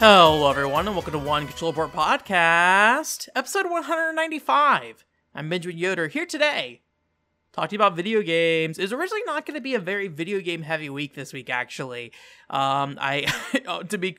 Hello, everyone, and welcome to One Control Port Podcast, episode 195. I'm Benjamin Yoder here today, talking about video games. It was originally not going to be a very video game heavy week this week, actually. Um, I, to be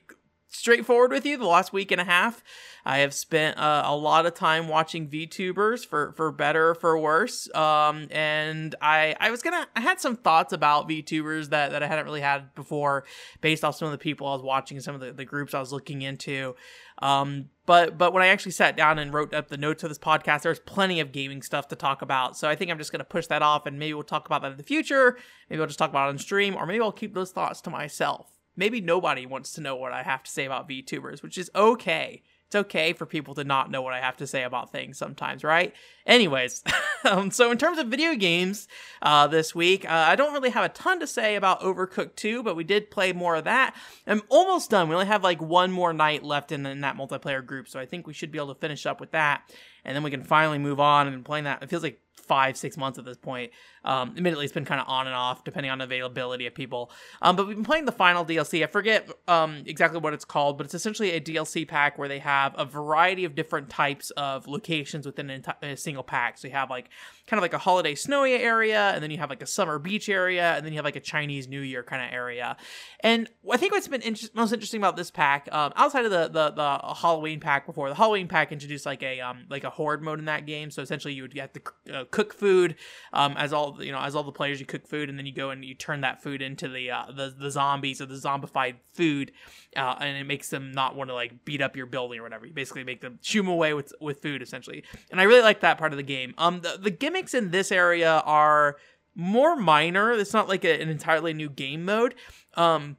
straightforward with you, the last week and a half, I have spent uh, a lot of time watching VTubers for for better or for worse. Um, and I I was gonna I had some thoughts about VTubers that that I hadn't really had before, based off some of the people I was watching, some of the, the groups I was looking into. Um, but but when I actually sat down and wrote up the notes of this podcast, there's plenty of gaming stuff to talk about. So I think I'm just gonna push that off, and maybe we'll talk about that in the future. Maybe I'll just talk about it on stream, or maybe I'll keep those thoughts to myself maybe nobody wants to know what I have to say about VTubers, which is okay. It's okay for people to not know what I have to say about things sometimes, right? Anyways, um, so in terms of video games uh, this week, uh, I don't really have a ton to say about Overcooked 2, but we did play more of that. I'm almost done. We only have like one more night left in, in that multiplayer group, so I think we should be able to finish up with that. And then we can finally move on and playing that. It feels like five, six months at this point. Um, admittedly, it's been kind of on and off depending on availability of people. Um, but we've been playing the final DLC. I forget um, exactly what it's called, but it's essentially a DLC pack where they have a variety of different types of locations within a, enti- a single pack. So you have like kind of like a holiday snowy area, and then you have like a summer beach area, and then you have like a Chinese New Year kind of area. And I think what's been inter- most interesting about this pack, um, outside of the, the the Halloween pack before, the Halloween pack introduced like a um like a horde mode in that game. So essentially, you would get to uh, cook food um as all you know as all the players you cook food, and then you go and you turn that food into the uh, the the zombies or the zombified food, uh, and it makes them not want to like beat up your building or whatever. You basically make them shoo them away with with food essentially. And I really like that part of the game. Um, the, the gimmicks in this area are more minor. It's not like a, an entirely new game mode. Um,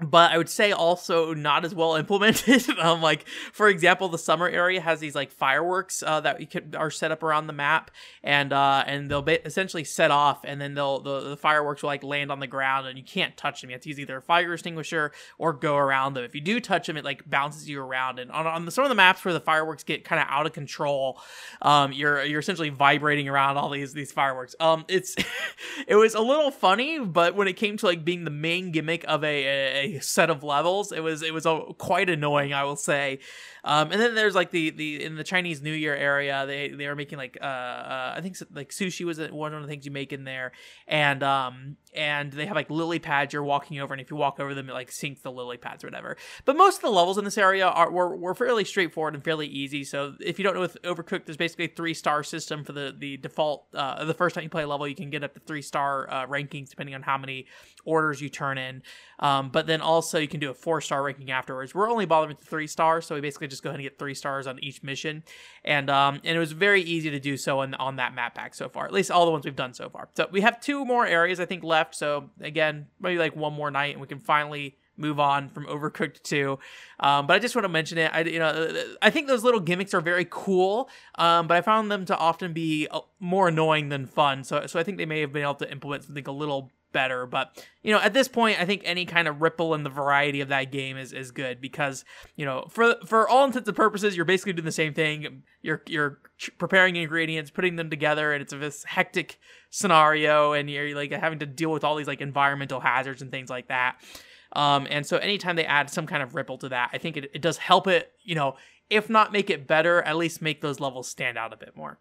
but I would say also not as well implemented. um, like for example, the summer area has these like fireworks uh, that can, are set up around the map, and uh, and they'll be essentially set off, and then they'll the, the fireworks will like land on the ground, and you can't touch them. You have to use either a fire extinguisher or go around them. If you do touch them, it like bounces you around. And on, on the, some of the maps where the fireworks get kind of out of control, um, you're you're essentially vibrating around all these these fireworks. Um, it's it was a little funny, but when it came to like being the main gimmick of a, a set of levels. It was it was a, quite annoying, I will say. Um, and then there's like the the in the Chinese New Year area, they they were making like uh, uh I think like sushi was one of the things you make in there, and um and they have like lily pads you're walking over, and if you walk over them, it like sinks the lily pads or whatever. But most of the levels in this area are were, were fairly straightforward and fairly easy. So if you don't know with Overcooked, there's basically a three star system for the the default. Uh, the first time you play a level, you can get up to three star uh, rankings depending on how many orders you turn in. Um, but then also you can do a four star ranking afterwards. We're only bothering with the three stars, so we basically just go ahead and get three stars on each mission, and um, and it was very easy to do so on on that map pack so far. At least all the ones we've done so far. So we have two more areas I think left. So again, maybe like one more night, and we can finally move on from Overcooked 2. Um, but I just want to mention it. I you know I think those little gimmicks are very cool, um, but I found them to often be uh, more annoying than fun. So so I think they may have been able to implement something a little better. But you know, at this point, I think any kind of ripple in the variety of that game is, is good because you know, for for all intents and purposes, you're basically doing the same thing. You're you're preparing ingredients, putting them together, and it's a this hectic scenario, and you're like having to deal with all these like environmental hazards and things like that. Um, and so anytime they add some kind of ripple to that, I think it, it does help it, you know, if not make it better, at least make those levels stand out a bit more.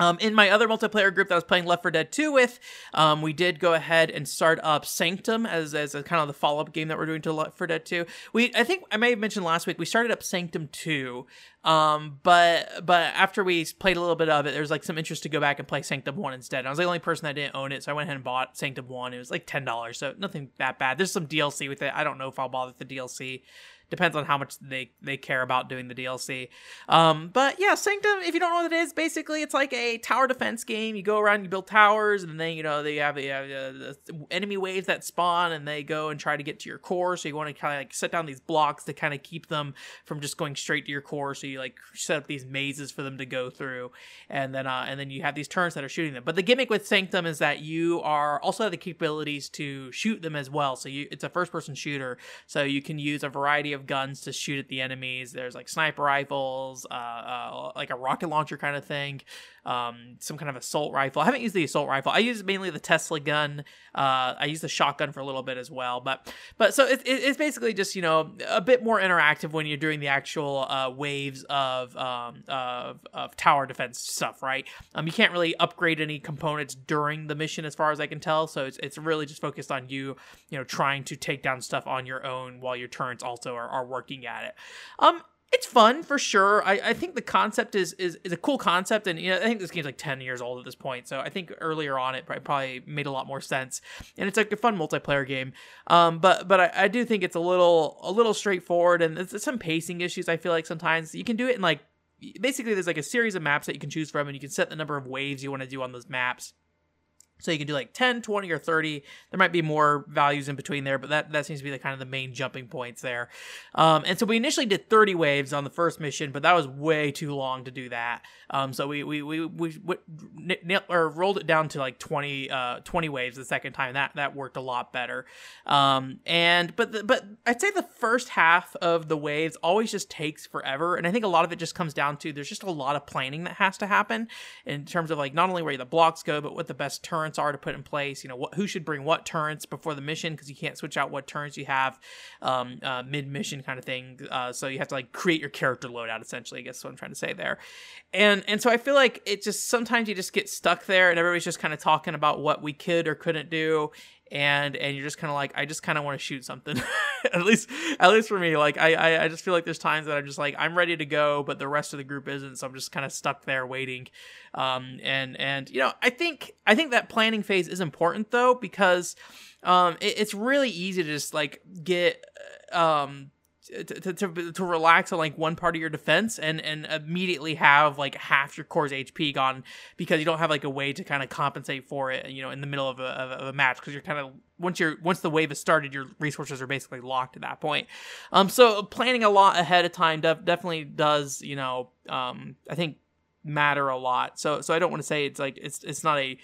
Um, in my other multiplayer group that I was playing Left 4 Dead 2 with, um, we did go ahead and start up Sanctum as, as a kind of the follow up game that we're doing to Left 4 Dead 2. We I think I may have mentioned last week we started up Sanctum 2, um, but but after we played a little bit of it, there was like some interest to go back and play Sanctum 1 instead. And I was the only person that didn't own it, so I went ahead and bought Sanctum 1. It was like ten dollars, so nothing that bad. There's some DLC with it. I don't know if I'll bother with the DLC depends on how much they they care about doing the DLC. Um, but yeah, Sanctum. If you don't know what it is, basically it's like a tower defense game. You go around, you build towers, and then you know they have, have uh, enemy waves that spawn, and they go and try to get to your core. So you want to kind of like set down these blocks to kind of keep them from just going straight to your core. So you like set up these mazes for them to go through, and then uh, and then you have these turns that are shooting them. But the gimmick with Sanctum is that you are also have the capabilities to shoot them as well. So you it's a first person shooter, so you can use a variety of of guns to shoot at the enemies. There's like sniper rifles, uh, uh, like a rocket launcher kind of thing, um, some kind of assault rifle. I haven't used the assault rifle. I use mainly the Tesla gun. Uh, I use the shotgun for a little bit as well. But but so it, it, it's basically just you know a bit more interactive when you're doing the actual uh, waves of, um, of of tower defense stuff, right? Um, you can't really upgrade any components during the mission, as far as I can tell. So it's it's really just focused on you, you know, trying to take down stuff on your own while your turrets also are, are working at it. Um, it's fun for sure. I, I think the concept is, is is a cool concept, and you know I think this game's like ten years old at this point. So I think earlier on it probably made a lot more sense, and it's like a fun multiplayer game. Um, but but I, I do think it's a little a little straightforward, and there's some pacing issues. I feel like sometimes you can do it in like basically there's like a series of maps that you can choose from, and you can set the number of waves you want to do on those maps so you can do like 10, 20, or 30. There might be more values in between there, but that, that seems to be the kind of the main jumping points there. Um, and so we initially did 30 waves on the first mission, but that was way too long to do that. Um, so we we, we, we, we or rolled it down to like 20, uh, 20 waves the second time. That that worked a lot better. Um, and but the, but I'd say the first half of the waves always just takes forever, and I think a lot of it just comes down to there's just a lot of planning that has to happen in terms of like not only where the blocks go, but what the best turn turrets are to put in place. You know, what, who should bring what turrets before the mission because you can't switch out what turrets you have um, uh, mid mission kind of thing. Uh, so you have to like create your character loadout essentially. I guess what I'm trying to say there. And and so I feel like it just sometimes you just get stuck there and everybody's just kind of talking about what we could or couldn't do and and you're just kind of like i just kind of want to shoot something. At least at least for me like I, I, I just feel like there's times that i'm just like i'm ready to go but the rest of the group isn't so i'm just kind of stuck there waiting. Um and and you know i think i think that planning phase is important though because um it, it's really easy to just like get um to, to, to relax on like one part of your defense and and immediately have like half your core's HP gone because you don't have like a way to kind of compensate for it you know in the middle of a, of a match because you're kind of once you're once the wave has started your resources are basically locked at that point. Um so planning a lot ahead of time def- definitely does you know um I think matter a lot. So so I don't want to say it's like it's it's not a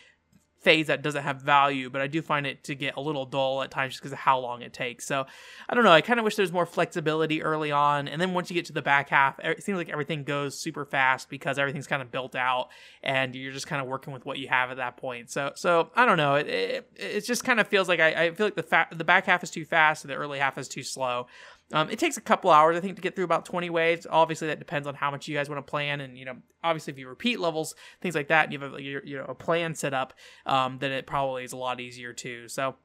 phase that doesn't have value, but I do find it to get a little dull at times just because of how long it takes. So I don't know. I kind of wish there's more flexibility early on, and then once you get to the back half, it seems like everything goes super fast because everything's kind of built out, and you're just kind of working with what you have at that point. So so I don't know. It it, it just kind of feels like I, I feel like the fa- the back half is too fast, and the early half is too slow. Um, it takes a couple hours, I think, to get through about 20 waves. Obviously, that depends on how much you guys want to plan, and you know, obviously, if you repeat levels, things like that, and you have a, you know a plan set up, um, then it probably is a lot easier too. So.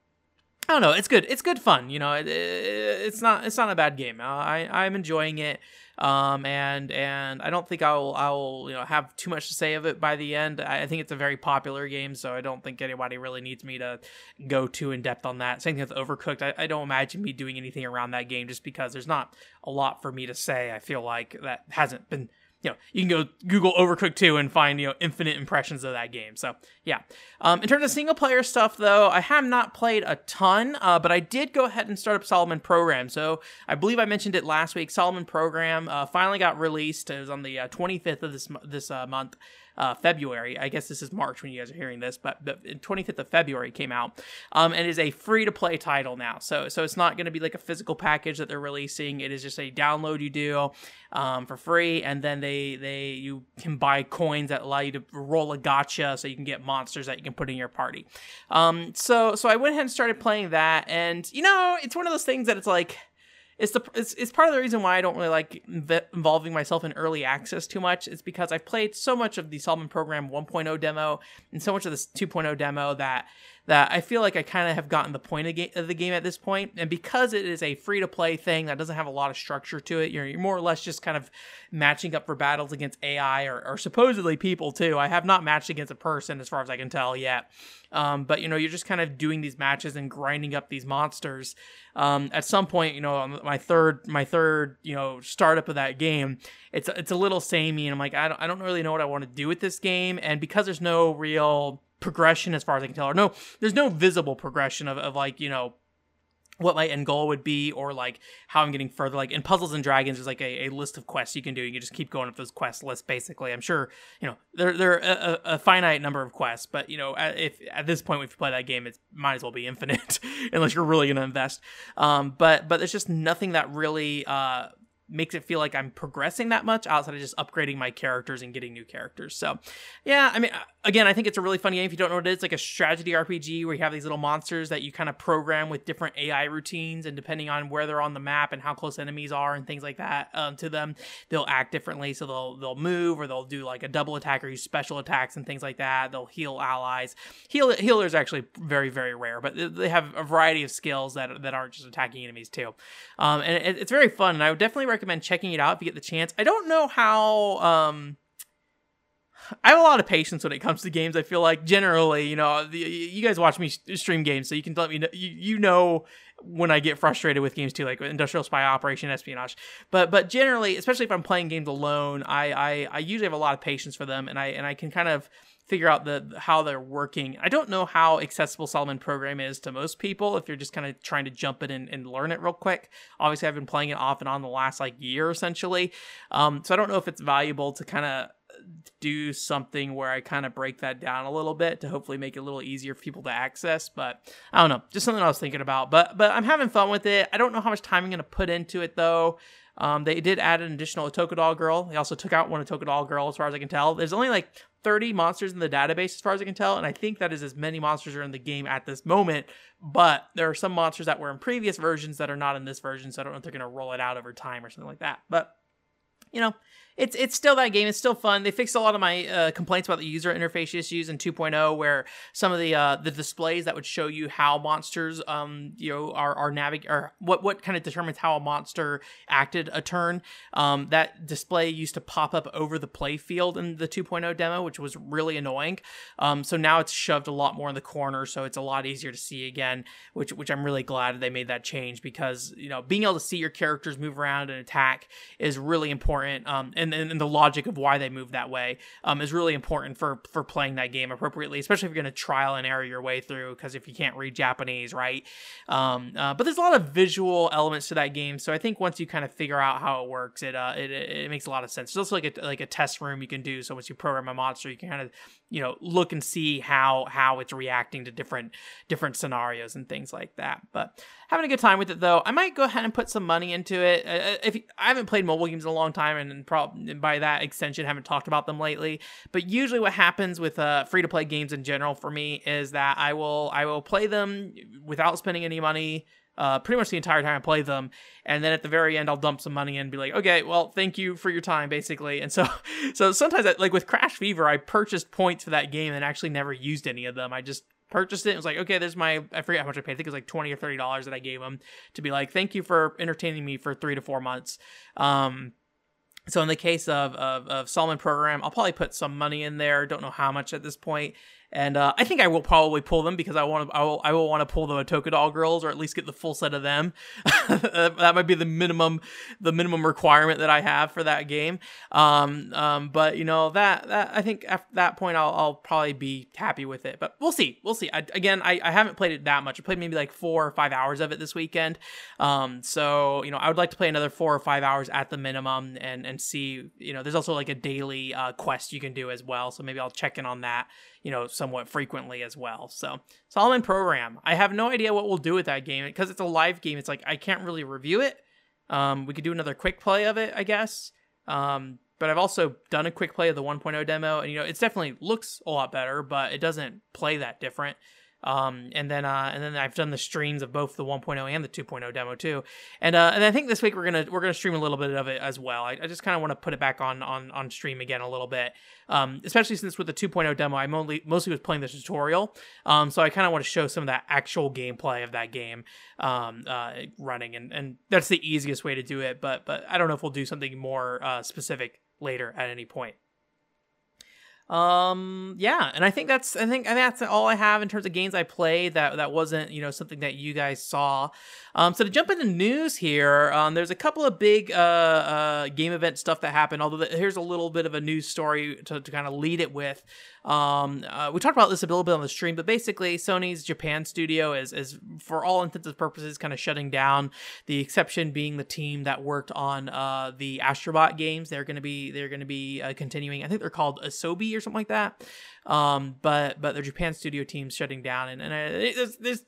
I don't know. It's good. It's good fun. You know, it, it, it's not. It's not a bad game. Uh, I I'm enjoying it. Um, and and I don't think I'll I'll you know have too much to say of it by the end. I, I think it's a very popular game, so I don't think anybody really needs me to go too in depth on that. Same thing with Overcooked. I, I don't imagine me doing anything around that game just because there's not a lot for me to say. I feel like that hasn't been you know, you can go Google Overcooked 2 and find, you know, infinite impressions of that game. So, yeah. Um, in terms of single player stuff, though, I have not played a ton, uh, but I did go ahead and start up Solomon Program. So, I believe I mentioned it last week. Solomon Program uh, finally got released. It was on the uh, 25th of this, this uh, month uh, February. I guess this is March when you guys are hearing this, but the 25th of February came out, um, and is a free to play title now. So so it's not going to be like a physical package that they're releasing. It is just a download you do um, for free, and then they they you can buy coins that allow you to roll a gacha, so you can get monsters that you can put in your party. Um, so so I went ahead and started playing that, and you know it's one of those things that it's like it's the it's, it's part of the reason why I don't really like involving myself in early access too much. It's because I've played so much of the Solomon Program 1.0 demo and so much of this 2.0 demo that that I feel like I kind of have gotten the point of, ga- of, the game at this point. And because it is a free to play thing that doesn't have a lot of structure to it, you're, you're, more or less just kind of matching up for battles against AI or, or, supposedly people too. I have not matched against a person as far as I can tell yet. Um, but you know, you're just kind of doing these matches and grinding up these monsters. Um, at some point, you know, my third, my third, you know, startup of that game, it's it's a little samey, and I'm like, I don't, I don't really know what I want to do with this game, and because there's no real progression as far as I can tell, or no, there's no visible progression of, of like, you know, what my end goal would be or like how I'm getting further. Like in Puzzles and Dragons, there's like a, a list of quests you can do. You can just keep going up those quest lists. Basically, I'm sure you know there there are a, a finite number of quests, but you know if at this point if you play that game, it might as well be infinite unless you're really gonna invest. Um, but but there's just nothing that really uh makes it feel like I'm progressing that much outside of just upgrading my characters and getting new characters. So, yeah, I mean, again, I think it's a really fun game. If you don't know what it is, like a strategy RPG where you have these little monsters that you kind of program with different AI routines, and depending on where they're on the map and how close enemies are and things like that um, to them, they'll act differently. So they'll they'll move or they'll do like a double attack or use special attacks and things like that. They'll heal allies. Heal healers actually very very rare, but they have a variety of skills that that aren't just attacking enemies too. Um, and it, it's very fun, and I would definitely recommend checking it out if you get the chance. I don't know how. Um, I have a lot of patience when it comes to games. I feel like generally, you know, the, you guys watch me stream games, so you can let me know. You, you know when I get frustrated with games too, like Industrial Spy Operation, Espionage. But but generally, especially if I'm playing games alone, I, I I usually have a lot of patience for them, and I and I can kind of figure out the how they're working. I don't know how accessible Solomon program is to most people if you're just kind of trying to jump in and, and, learn it real quick. Obviously, I've been playing it off and on the last like year essentially, um, so I don't know if it's valuable to kind of do something where I kind of break that down a little bit to hopefully make it a little easier for people to access. But I don't know, just something I was thinking about. But but I'm having fun with it. I don't know how much time I'm gonna put into it though. Um, they did add an additional Doll girl. They also took out one Doll girl, as far as I can tell. There's only like 30 monsters in the database, as far as I can tell, and I think that is as many monsters are in the game at this moment. But there are some monsters that were in previous versions that are not in this version, so I don't know if they're going to roll it out over time or something like that. But you know, it's it's still that game. It's still fun. They fixed a lot of my uh, complaints about the user interface issues in 2.0, where some of the uh, the displays that would show you how monsters, um, you know, are are navig or what what kind of determines how a monster acted a turn. Um, that display used to pop up over the play field in the 2.0 demo, which was really annoying. Um, so now it's shoved a lot more in the corner, so it's a lot easier to see again. Which which I'm really glad they made that change because you know being able to see your characters move around and attack is really important. Um, and and, and the logic of why they move that way um, is really important for for playing that game appropriately, especially if you're going to trial and error your way through. Because if you can't read Japanese, right? Um, uh, but there's a lot of visual elements to that game, so I think once you kind of figure out how it works, it uh, it, it makes a lot of sense. It's also like a like a test room you can do. So once you program a monster, you can kind of you know look and see how how it's reacting to different different scenarios and things like that. But having a good time with it though. I might go ahead and put some money into it. Uh, uh if I haven't played mobile games in a long time, and, probably by that extension, haven't talked about them lately. But usually, what happens with uh, free to play games in general for me is that I will I will play them without spending any money. Uh, pretty much the entire time I play them. And then at the very end, I'll dump some money and be like, okay, well, thank you for your time, basically. And so, so sometimes, I, like with Crash Fever, I purchased points for that game and actually never used any of them. I just purchased it. It was like, okay, there's my, I forget how much I paid. I think it was like 20 or $30 that I gave them to be like, thank you for entertaining me for three to four months. Um, so in the case of, of, of Solomon program, I'll probably put some money in there. Don't know how much at this point and uh, I think I will probably pull them because I want to. I will. I will want to pull the Doll girls, or at least get the full set of them. that might be the minimum, the minimum requirement that I have for that game. Um, um, but you know that that I think at that point I'll, I'll probably be happy with it. But we'll see. We'll see. I, again, I, I haven't played it that much. I played maybe like four or five hours of it this weekend. Um, so you know I would like to play another four or five hours at the minimum and and see. You know, there's also like a daily uh, quest you can do as well. So maybe I'll check in on that you know, somewhat frequently as well. So Solomon Program. I have no idea what we'll do with that game because it's a live game. It's like I can't really review it. Um, we could do another quick play of it, I guess. Um, but I've also done a quick play of the 1.0 demo, and you know, it definitely looks a lot better, but it doesn't play that different. Um, and then uh, and then I've done the streams of both the 1.0 and the 2.0 demo too. And uh, and I think this week we're gonna we're gonna stream a little bit of it as well. I, I just kind of want to put it back on on on stream again a little bit, um, especially since with the 2.0 demo I mostly mostly was playing the tutorial. Um, so I kind of want to show some of that actual gameplay of that game um, uh, running, and and that's the easiest way to do it. But but I don't know if we'll do something more uh, specific later at any point um yeah and i think that's i think that's all i have in terms of games i played that that wasn't you know something that you guys saw. Um so to jump into news here um there's a couple of big uh uh game event stuff that happened although the, here's a little bit of a news story to, to kind of lead it with um, uh, we talked about this a little bit on the stream, but basically, Sony's Japan studio is, is for all intents and purposes, kind of shutting down. The exception being the team that worked on uh, the Astrobot games. They're going to be they're going to be uh, continuing. I think they're called Asobi or something like that. Um, but but their Japan studio team's shutting down, and and uh, there's, there's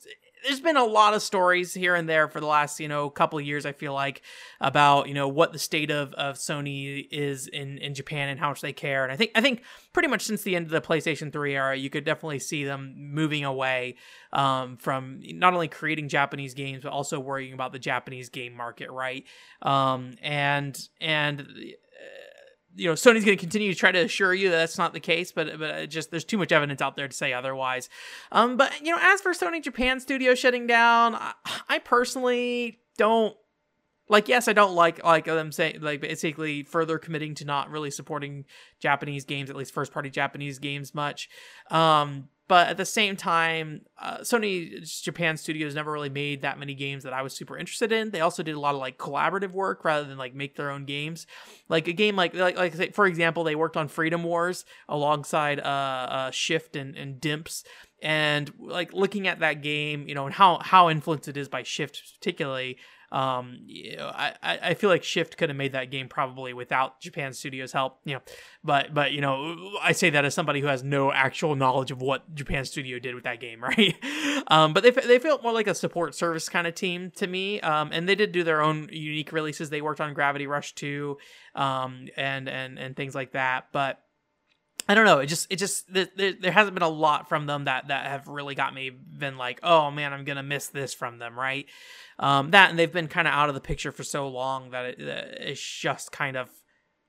there's been a lot of stories here and there for the last you know couple of years i feel like about you know what the state of, of sony is in in japan and how much they care. And i think i think pretty much since the end of the playstation 3 era you could definitely see them moving away um, from not only creating japanese games but also worrying about the japanese game market right? Um, and and you know Sony's going to continue to try to assure you that that's not the case, but but just there's too much evidence out there to say otherwise. Um, but you know, as for Sony Japan Studio shutting down, I, I personally don't like. Yes, I don't like like them saying like basically further committing to not really supporting Japanese games, at least first party Japanese games much. Um, but at the same time, uh, Sony Japan Studios never really made that many games that I was super interested in. They also did a lot of like collaborative work rather than like make their own games. Like a game like like like for example, they worked on Freedom Wars alongside uh, uh Shift and and Dimps and like looking at that game, you know, and how how influenced it is by Shift particularly, um, you know, I, I feel like Shift could have made that game probably without Japan Studios' help. You know, but but you know, I say that as somebody who has no actual knowledge of what Japan Studio did with that game, right? um, but they they felt more like a support service kind of team to me. Um, and they did do their own unique releases. They worked on Gravity Rush 2, um, and and and things like that. But I don't know. It just it just there, there hasn't been a lot from them that that have really got me been like, oh man, I'm gonna miss this from them, right? Um, that and they've been kind of out of the picture for so long that it, it's just kind of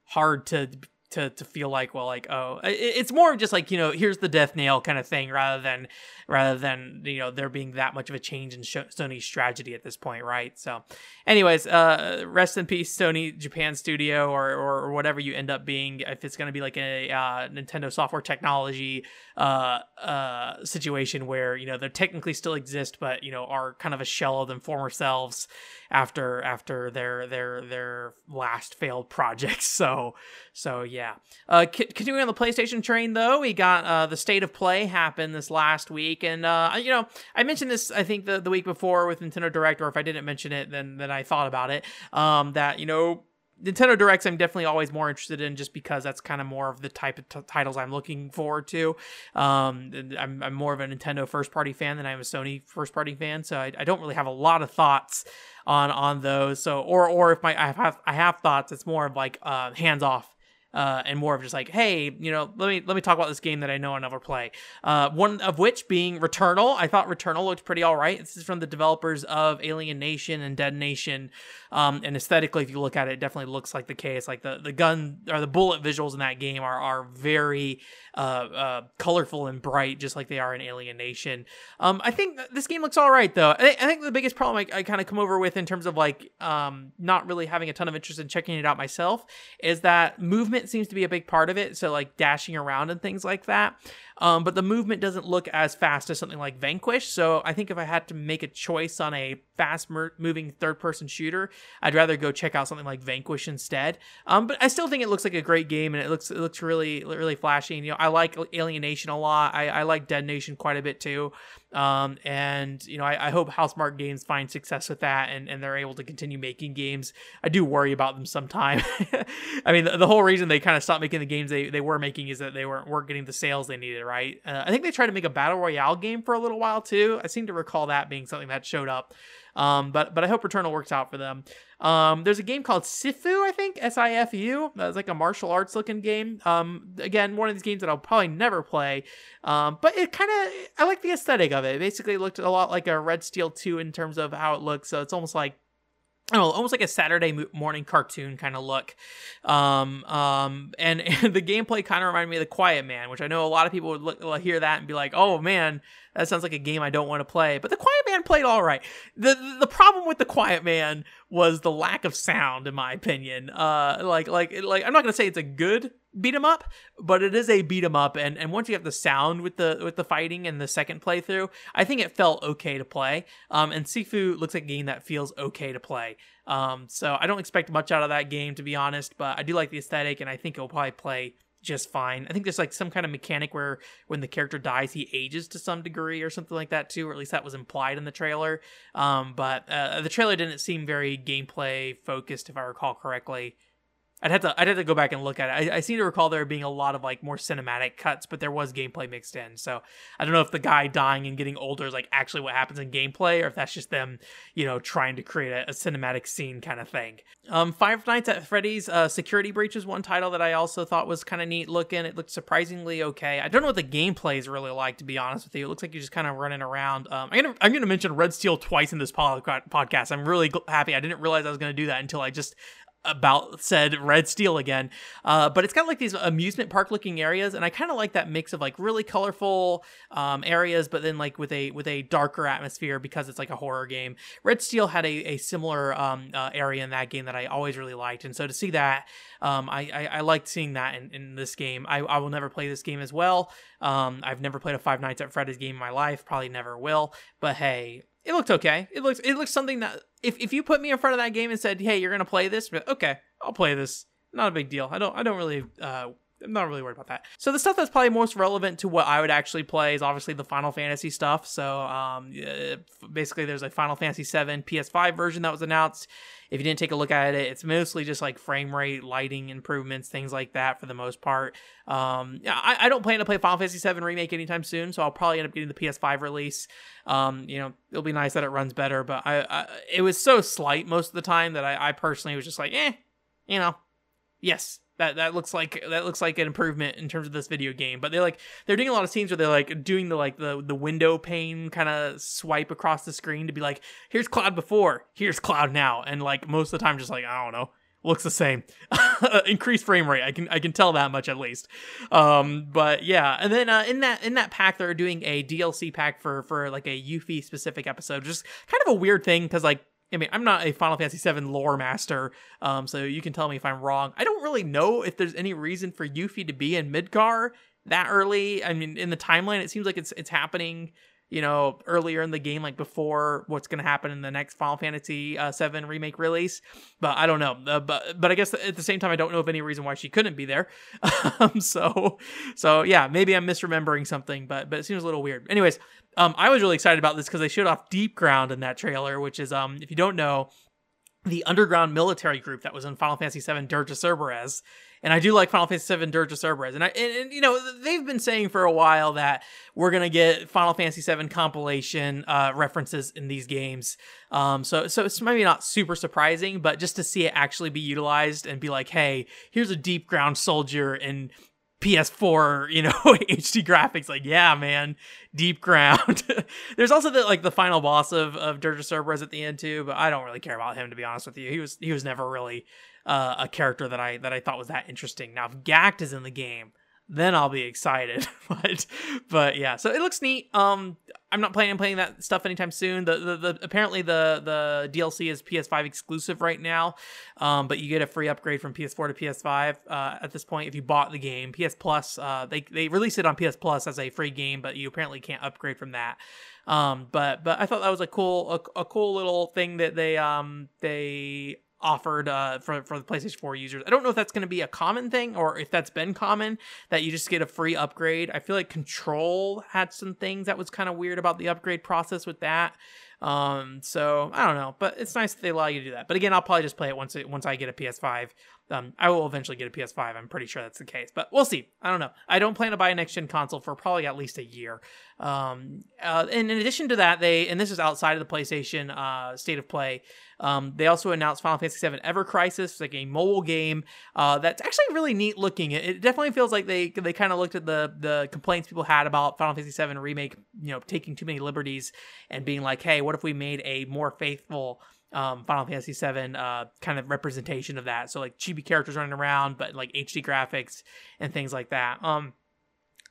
hard to to to feel like well like oh it's more just like you know here's the death nail kind of thing rather than rather than you know there being that much of a change in Sony's strategy at this point right? So anyways uh rest in peace Sony Japan Studio or or, or whatever you end up being. If it's going to be like a uh, Nintendo software technology uh uh situation where you know they technically still exist but you know are kind of a shell of them former selves after after their their their last failed projects. So so yeah uh c- continuing on the PlayStation train though we got uh the state of play happen this last week and uh you know I mentioned this I think the the week before with Nintendo Direct or if I didn't mention it then then I thought about it um that you know Nintendo Directs, I'm definitely always more interested in just because that's kind of more of the type of t- titles I'm looking forward to. Um, I'm, I'm more of a Nintendo first party fan than I'm a Sony first party fan, so I, I don't really have a lot of thoughts on on those. So, or or if my I have I have thoughts, it's more of like uh, hands off uh, and more of just like, hey, you know, let me let me talk about this game that I know I'll never play. Uh, one of which being Returnal. I thought Returnal looked pretty all right. This is from the developers of Alienation and Dead Nation, um, and aesthetically, if you look at it, it definitely looks like the case. Like the the gun or the bullet visuals in that game are are very uh, uh, colorful and bright, just like they are in Alienation. Um, I think this game looks all right though. I, I think the biggest problem I, I kind of come over with in terms of like um, not really having a ton of interest in checking it out myself is that movement seems to be a big part of it. So like dashing around and things like that. Um, but the movement doesn't look as fast as something like Vanquish. So I think if I had to make a choice on a fast moving third person shooter, I'd rather go check out something like Vanquish instead. Um, but I still think it looks like a great game and it looks it looks really really flashy. And, you know, I like Alienation a lot. I, I like Dead Nation quite a bit too. Um, and you know, I, I hope Housemarque Games find success with that and, and they're able to continue making games. I do worry about them sometime. I mean, the, the, whole reason they kind of stopped making the games they, they were making is that they weren't, weren't getting the sales they needed, right? Uh, I think they tried to make a battle royale game for a little while too. I seem to recall that being something that showed up. Um, but but I hope Returnal works out for them. Um, there's a game called Sifu, I think S I F U. It's like a martial arts looking game. Um, again, one of these games that I'll probably never play. Um, but it kind of I like the aesthetic of it. it. Basically, looked a lot like a Red Steel 2 in terms of how it looks. So it's almost like know, almost like a Saturday morning cartoon kind of look. Um, um, and, and the gameplay kind of reminded me of The Quiet Man, which I know a lot of people would look, hear that and be like, "Oh man, that sounds like a game I don't want to play." But The Quiet Man played all right. the The problem with The Quiet Man was the lack of sound, in my opinion. Uh, like like like I'm not gonna say it's a good beat 'em up, but it is a beat 'em up, and and once you have the sound with the with the fighting and the second playthrough, I think it felt okay to play. Um, and Sifu looks like a game that feels okay to play. Um, so I don't expect much out of that game to be honest, but I do like the aesthetic, and I think it'll probably play just fine. I think there's like some kind of mechanic where when the character dies, he ages to some degree or something like that too, or at least that was implied in the trailer. Um, but uh, the trailer didn't seem very gameplay focused, if I recall correctly. I'd have to I'd have to go back and look at it. I, I seem to recall there being a lot of like more cinematic cuts, but there was gameplay mixed in. So I don't know if the guy dying and getting older is like actually what happens in gameplay, or if that's just them, you know, trying to create a, a cinematic scene kind of thing. Um, Five Nights at Freddy's uh, Security Breach is one title that I also thought was kind of neat looking. It looked surprisingly okay. I don't know what the gameplay is really like, to be honest with you. It looks like you're just kind of running around. Um, I'm gonna I'm gonna mention Red Steel twice in this podcast. I'm really happy. I didn't realize I was gonna do that until I just about said red steel again. Uh, but it's got like these amusement park looking areas and i kind of like that mix of like really colorful um, areas but then like with a with a darker atmosphere because it's like a horror game. Red steel had a, a similar um, uh, area in that game that i always really liked and so to see that um, I, I, I liked seeing that in, in this game. I, I will never play this game as well. Um, i've never played a five nights at freddy's game in my life probably never will but hey it looked okay. It looks it looks something that if, if you put me in front of that game and said, "Hey, you're gonna play this," okay, I'll play this. Not a big deal. I don't I don't really uh, I'm not really worried about that. So the stuff that's probably most relevant to what I would actually play is obviously the Final Fantasy stuff. So um, basically, there's a Final Fantasy VII PS5 version that was announced. If you didn't take a look at it, it's mostly just like frame rate, lighting improvements, things like that for the most part. Um, I, I, don't plan to play Final Fantasy VII Remake anytime soon, so I'll probably end up getting the PS5 release. Um, you know, it'll be nice that it runs better, but I, I it was so slight most of the time that I, I personally was just like, eh, you know, yes, that that looks like that looks like an improvement in terms of this video game. But they're like they're doing a lot of scenes where they're like doing the like the the window pane kind of swipe across the screen to be like, here's Cloud before, here's Cloud now, and like most of the time just like I don't know, looks the same. Increased frame rate, I can I can tell that much at least. Um, but yeah, and then uh, in that in that pack they're doing a DLC pack for for like a Yuffie specific episode, just kind of a weird thing because like I mean, I'm not a Final Fantasy VII lore master, um, so you can tell me if I'm wrong. I don't really know if there's any reason for Yuffie to be in Midgar that early. I mean, in the timeline, it seems like it's it's happening, you know, earlier in the game, like before what's going to happen in the next Final Fantasy uh, VII remake release. But I don't know. Uh, but but I guess at the same time, I don't know of any reason why she couldn't be there. um, so so yeah, maybe I'm misremembering something, but but it seems a little weird. Anyways, um, I was really excited about this because they showed off Deepground in that trailer, which is, um, if you don't know, the underground military group that was in Final Fantasy VII Dirge of Cerberus. And I do like Final Fantasy VII Dirge of Cerberus. And I, and, and, you know, they've been saying for a while that we're gonna get Final Fantasy VII compilation uh, references in these games. Um, so so it's maybe not super surprising, but just to see it actually be utilized and be like, hey, here's a Deepground soldier and PS4, you know, HD graphics. Like, yeah, man, Deepground. There's also the like the final boss of of Dirge of Cerberus at the end too, but I don't really care about him to be honest with you. He was he was never really uh, a character that I that I thought was that interesting. Now, if Gackt is in the game, then I'll be excited. but but yeah, so it looks neat. Um, I'm not planning on playing that stuff anytime soon. The, the, the apparently the the DLC is PS5 exclusive right now, um, but you get a free upgrade from PS4 to PS5 uh, at this point if you bought the game. PS Plus, uh, they they released it on PS Plus as a free game, but you apparently can't upgrade from that. Um, but but I thought that was a cool a, a cool little thing that they um they offered uh, for for the PlayStation 4 users. I don't know if that's going to be a common thing or if that's been common that you just get a free upgrade. I feel like Control had some things that was kind of weird about the upgrade process with that. Um, so I don't know, but it's nice that they allow you to do that. But again, I'll probably just play it once it, once I get a PS5. Um, I will eventually get a PS5. I'm pretty sure that's the case, but we'll see. I don't know. I don't plan to buy a next gen console for probably at least a year. Um, uh, and in addition to that, they and this is outside of the PlayStation uh, state of play. Um, they also announced Final Fantasy VII Ever Crisis, like a mobile game uh, that's actually really neat looking. It, it definitely feels like they they kind of looked at the the complaints people had about Final Fantasy VII remake, you know, taking too many liberties and being like, hey, what if we made a more faithful um, Final Fantasy VII uh, kind of representation of that. So like chibi characters running around, but like HD graphics and things like that. Um,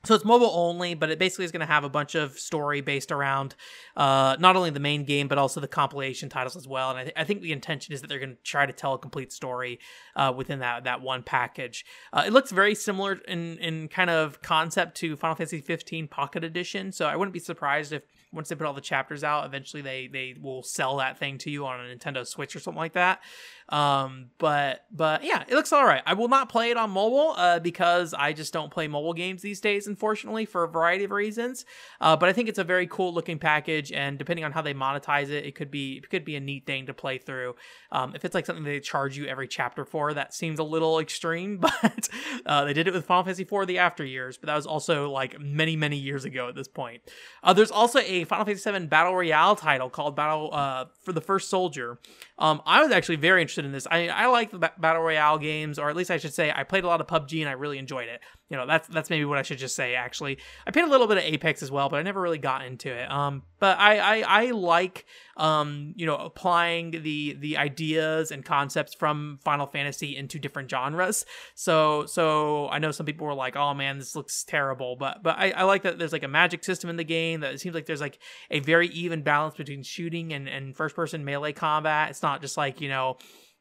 so it's mobile only, but it basically is going to have a bunch of story based around uh, not only the main game but also the compilation titles as well. And I, th- I think the intention is that they're going to try to tell a complete story uh, within that that one package. Uh, it looks very similar in in kind of concept to Final Fantasy 15 Pocket Edition, so I wouldn't be surprised if once they put all the chapters out, eventually they they will sell that thing to you on a Nintendo Switch or something like that. Um, but but yeah, it looks all right. I will not play it on mobile uh, because I just don't play mobile games these days unfortunately, for a variety of reasons. Uh, but I think it's a very cool looking package, and depending on how they monetize it, it could be it could be a neat thing to play through. Um, if it's like something they charge you every chapter for, that seems a little extreme. But uh, they did it with Final Fantasy IV: The After Years, but that was also like many many years ago at this point. Uh, there's also a Final Fantasy VII Battle Royale title called Battle uh, for the First Soldier. Um, I was actually very interested in this. I, I like the battle royale games, or at least I should say, I played a lot of PUBG and I really enjoyed it. You know, that's that's maybe what I should just say. Actually, I played a little bit of Apex as well, but I never really got into it. Um, but I I, I like um you know applying the the ideas and concepts from Final Fantasy into different genres. So so I know some people were like, oh man, this looks terrible, but but I, I like that there's like a magic system in the game. That it seems like there's like a very even balance between shooting and and first person melee combat. It's not just like you know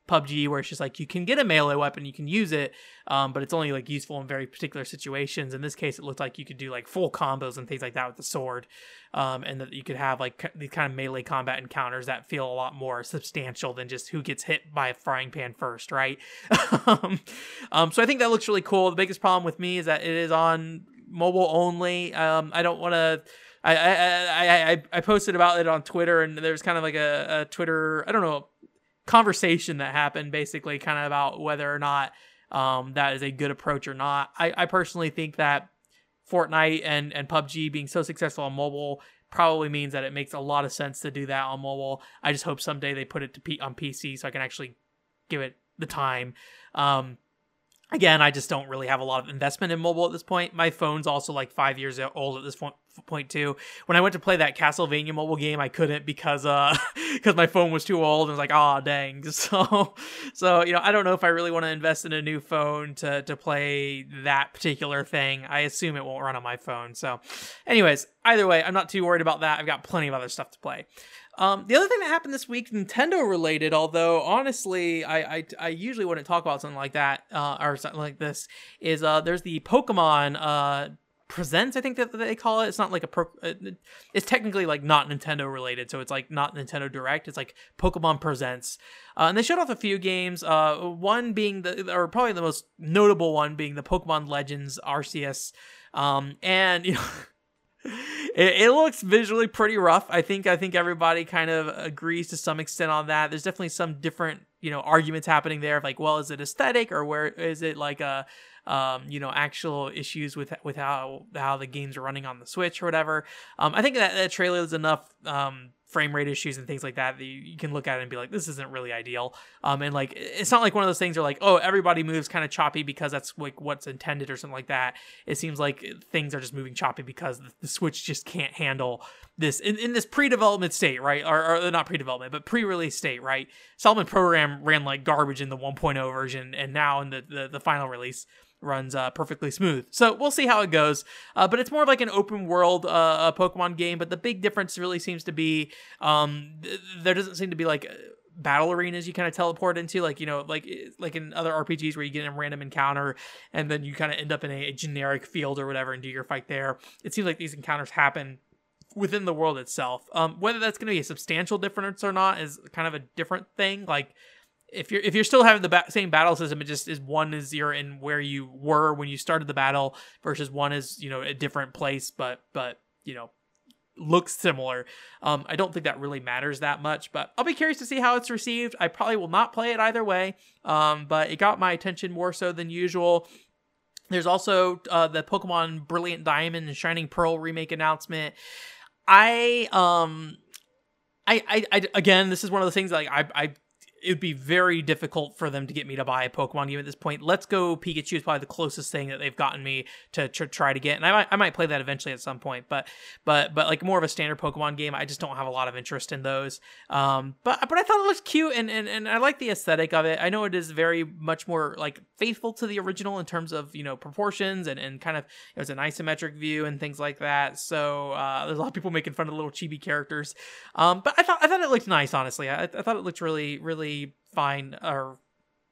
PUBG where it's just like you can get a melee weapon, you can use it, um, but it's only like useful in very particular situations. In this case, it looked like you could do like full combos and things like that with the sword, um, and that you could have like these kind of melee combat encounters that feel a lot more substantial than just who gets hit by a frying pan first, right? um, um, so I think that looks really cool. The biggest problem with me is that it is on mobile only. Um, I don't want to. I, I, I, I posted about it on Twitter, and there's kind of like a, a Twitter, I don't know, conversation that happened basically kind of about whether or not um, that is a good approach or not. I, I personally think that Fortnite and, and PUBG being so successful on mobile probably means that it makes a lot of sense to do that on mobile. I just hope someday they put it to P- on PC so I can actually give it the time. Um, again, I just don't really have a lot of investment in mobile at this point. My phone's also like five years old at this point point too. When I went to play that Castlevania mobile game, I couldn't because uh because my phone was too old and I was like, oh dang. So so you know, I don't know if I really want to invest in a new phone to to play that particular thing. I assume it won't run on my phone. So anyways, either way, I'm not too worried about that. I've got plenty of other stuff to play. Um, the other thing that happened this week, Nintendo related, although honestly, I, I, I usually wouldn't talk about something like that uh, or something like this, is uh, there's the Pokemon uh, presents i think that they call it. It's not like a pro uh, it's technically like not nintendo related so it's like not nintendo direct. It's like pokemon presents. Uh, and they showed off a few games uh, one being the or probably the most notable one being the pokemon legends arceus um, and you know it, it, looks visually pretty rough i think i think everybody kind of agrees to some extent on that there's definitely some different you know arguments happening there of like well is it aesthetic or where is it like a um, you know, actual issues with with how how the games are running on the Switch or whatever. Um, I think that, that trailer is enough um, frame rate issues and things like that that you, can look at it and be like, this isn't really ideal. Um, and like, it's not like one of those things where like, oh, everybody moves kind of choppy because that's like what's intended or something like that. It seems like things are just moving choppy because the, the Switch just can't handle this in, in this pre-development state, right? Or, or not pre-development, but pre-release state, right? Solomon Program ran like garbage in the 1.0 version, and now in the, the, the final release runs uh, perfectly smooth. So we'll see how it goes. Uh, but it's more like an open world uh, Pokemon game. But the big difference really seems to be um, th- there doesn't seem to be like battle arenas you kind of teleport into like you know like like in other rpgs where you get a random encounter and then you kind of end up in a, a generic field or whatever and do your fight there it seems like these encounters happen within the world itself um, whether that's going to be a substantial difference or not is kind of a different thing like if you're if you're still having the ba- same battle system, it just is one is you're in where you were when you started the battle versus one is you know a different place, but but you know looks similar. Um, I don't think that really matters that much, but I'll be curious to see how it's received. I probably will not play it either way, um, but it got my attention more so than usual. There's also uh, the Pokemon Brilliant Diamond and Shining Pearl remake announcement. I um I, I, I, again, this is one of the things like I, I it would be very difficult for them to get me to buy a Pokemon game at this point. Let's Go Pikachu is probably the closest thing that they've gotten me to tr- try to get, and I might I might play that eventually at some point. But but but like more of a standard Pokemon game, I just don't have a lot of interest in those. Um, but but I thought it looked cute, and and and I like the aesthetic of it. I know it is very much more like faithful to the original in terms of you know proportions and and kind of it was an isometric view and things like that. So uh, there's a lot of people making fun of the little chibi characters. Um, but I thought I thought it looked nice, honestly. I, I thought it looked really really fine or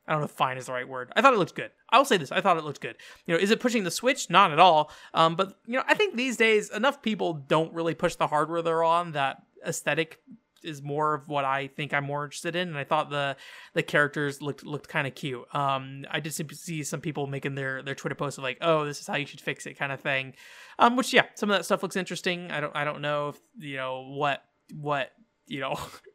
I don't know if fine is the right word. I thought it looked good. I'll say this. I thought it looked good. You know, is it pushing the Switch? Not at all. Um, but you know, I think these days enough people don't really push the hardware they're on that aesthetic is more of what I think I'm more interested in, and I thought the the characters looked looked kind of cute. Um, I did see some people making their their Twitter posts of like, "Oh, this is how you should fix it," kind of thing. Um, which yeah, some of that stuff looks interesting. I don't I don't know if you know what what you know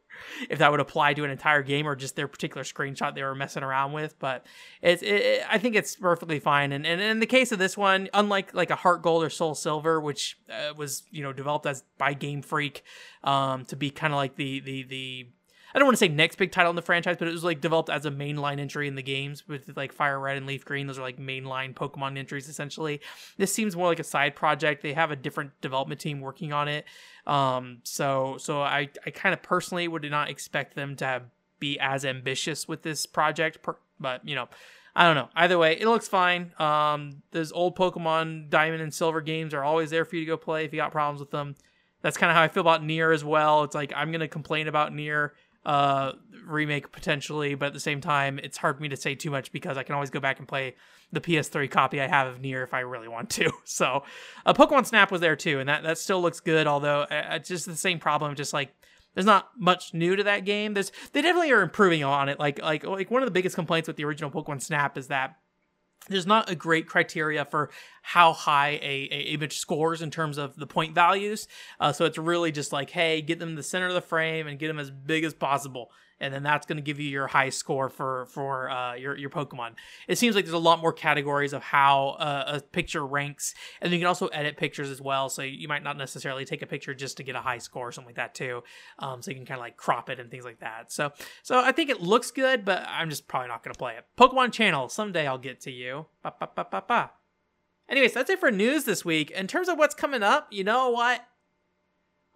if that would apply to an entire game or just their particular screenshot they were messing around with. But it's, it, I think it's perfectly fine. And, and in the case of this one, unlike like a Heart Gold or Soul Silver, which uh, was you know developed as by Game Freak um, to be kind of like the the the I don't want to say next big title in the franchise, but it was like developed as a mainline entry in the games with like Fire Red and Leaf Green. Those are like mainline Pokemon entries essentially. This seems more like a side project. They have a different development team working on it. Um, so so I I kind of personally would not expect them to have, be as ambitious with this project, per, but you know. I don't know. Either way, it looks fine. Um, those old Pokemon Diamond and Silver games are always there for you to go play if you got problems with them. That's kind of how I feel about Nier as well. It's like I'm gonna complain about Nier uh, remake potentially, but at the same time, it's hard for me to say too much because I can always go back and play the PS3 copy I have of Nier if I really want to. So, uh, Pokemon Snap was there too, and that that still looks good. Although uh, it's just the same problem, just like there's not much new to that game. There's they definitely are improving on it. Like like like one of the biggest complaints with the original Pokemon Snap is that there's not a great criteria for how high a, a image scores in terms of the point values. Uh, so it's really just like, hey, get them in the center of the frame and get them as big as possible and then that's going to give you your high score for for uh, your your Pokemon. It seems like there's a lot more categories of how uh, a picture ranks, and you can also edit pictures as well. So you might not necessarily take a picture just to get a high score or something like that too. Um, so you can kind of like crop it and things like that. So so I think it looks good, but I'm just probably not going to play it. Pokemon Channel someday I'll get to you. Ba, ba, ba, ba, ba. Anyways, that's it for news this week. In terms of what's coming up, you know what?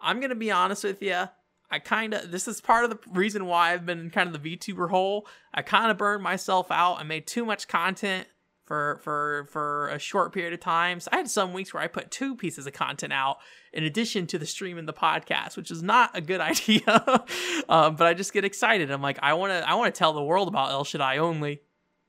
I'm going to be honest with you. I kind of this is part of the reason why I've been kind of the VTuber hole. I kind of burned myself out. I made too much content for for for a short period of time. So I had some weeks where I put two pieces of content out in addition to the stream and the podcast, which is not a good idea. um, but I just get excited. I'm like, I want to I want to tell the world about El Shaddai only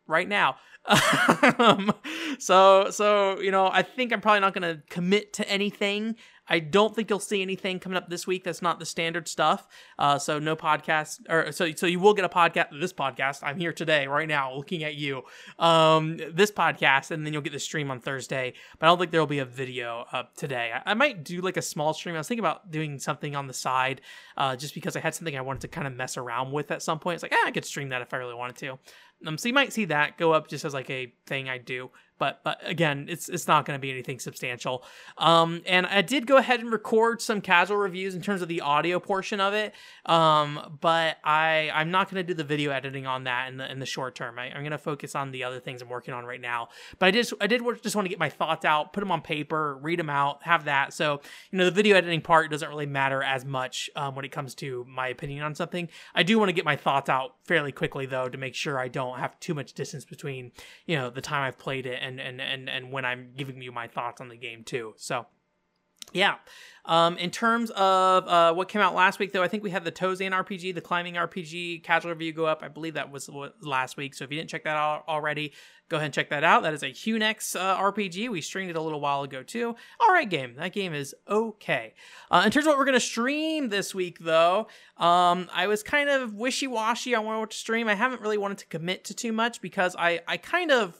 right now. um, so so you know, I think I'm probably not going to commit to anything I don't think you'll see anything coming up this week that's not the standard stuff. Uh, so no podcast, or so so you will get a podcast. This podcast, I'm here today, right now, looking at you. Um, this podcast, and then you'll get the stream on Thursday. But I don't think there will be a video up today. I, I, might do like a small stream. I was thinking about doing something on the side, uh, just because I had something I wanted to kind of mess around with at some point. It's like, eh, I could stream that if I really wanted to. Um, so you might see that go up just as like a thing I do but but again, it's it's not going to be anything substantial. Um, and I did go ahead and record some casual reviews in terms of the audio portion of it. Um, but I I'm not going to do the video editing on that in the in the short term. I, am going to focus on the other things I'm working on right now. But I just I did just want to get my thoughts out, put them on paper, read them out, have that. So you know the video editing part doesn't really matter as much um, when it comes to my opinion on something. I do want to get my thoughts out fairly quickly though to make sure I don't have too much distance between you know the time I've played it and and and and when I'm giving you my thoughts on the game too. So yeah. Um, in terms of uh, what came out last week, though, I think we had the Tozan RPG, the climbing RPG casual review go up. I believe that was last week. So if you didn't check that out already, go ahead and check that out. That is a Hunex uh, RPG. We streamed it a little while ago, too. All right, game. That game is okay. Uh, in terms of what we're to stream this week, though, um, I was kind of wishy washy on what to stream. I haven't really wanted to commit to too much because I, I kind of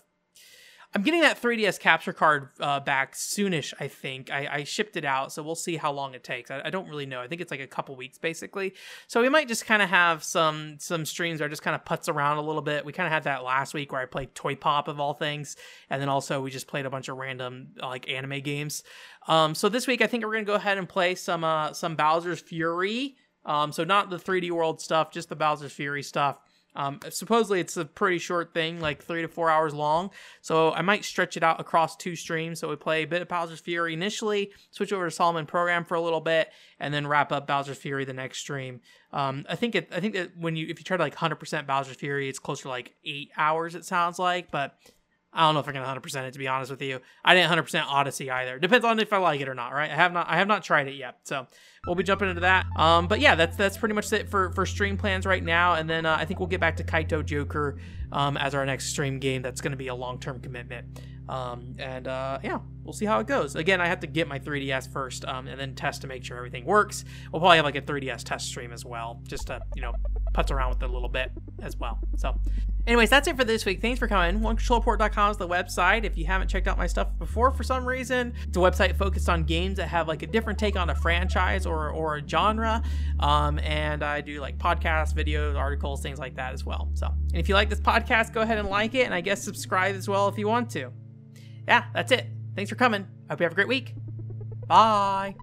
I'm getting that 3DS capture card uh, back soonish. I think I, I, shipped it out, so we'll see how long it takes. I, I, don't really know. I think it's like a couple weeks basically. So we might just kind of have some some streams where I just kind of putz around a little bit. We kind of had that last week where I played Toy Pop of all things, and then also we just played a bunch of random like anime games. Um, so this week I think we're gonna go ahead and play some uh, some Bowser's Fury. Um, so not the 3D World stuff, just the Bowser's Fury stuff. Um, supposedly it's a pretty short thing, like three to four hours long. So I might stretch it out across two streams. So we play a bit of Bowser's Fury initially, switch over to Solomon Program for a little bit, and then wrap up Bowser's Fury the next stream. Um, I think it, I think that when you if you try to like 100% Bowser's Fury, it's closer to like eight hours. It sounds like, but I don't know if I can 100% it to be honest with you. I didn't 100% Odyssey either. Depends on if I like it or not, right? I have not I have not tried it yet, so we'll be jumping into that. Um, but yeah, that's that's pretty much it for for stream plans right now, and then uh, I think we'll get back to Kaito Joker um, as our next stream game. That's gonna be a long term commitment. Um, and uh, yeah, we'll see how it goes. Again, I have to get my 3DS first, um, and then test to make sure everything works. We'll probably have like a 3DS test stream as well, just to you know putz around with it a little bit as well. So, anyways, that's it for this week. Thanks for coming. OneControllerPort.com is the website. If you haven't checked out my stuff before for some reason, it's a website focused on games that have like a different take on a franchise or or a genre. Um, and I do like podcasts, videos, articles, things like that as well. So, and if you like this podcast, go ahead and like it, and I guess subscribe as well if you want to yeah, that's it. Thanks for coming. I hope you have a great week. Bye.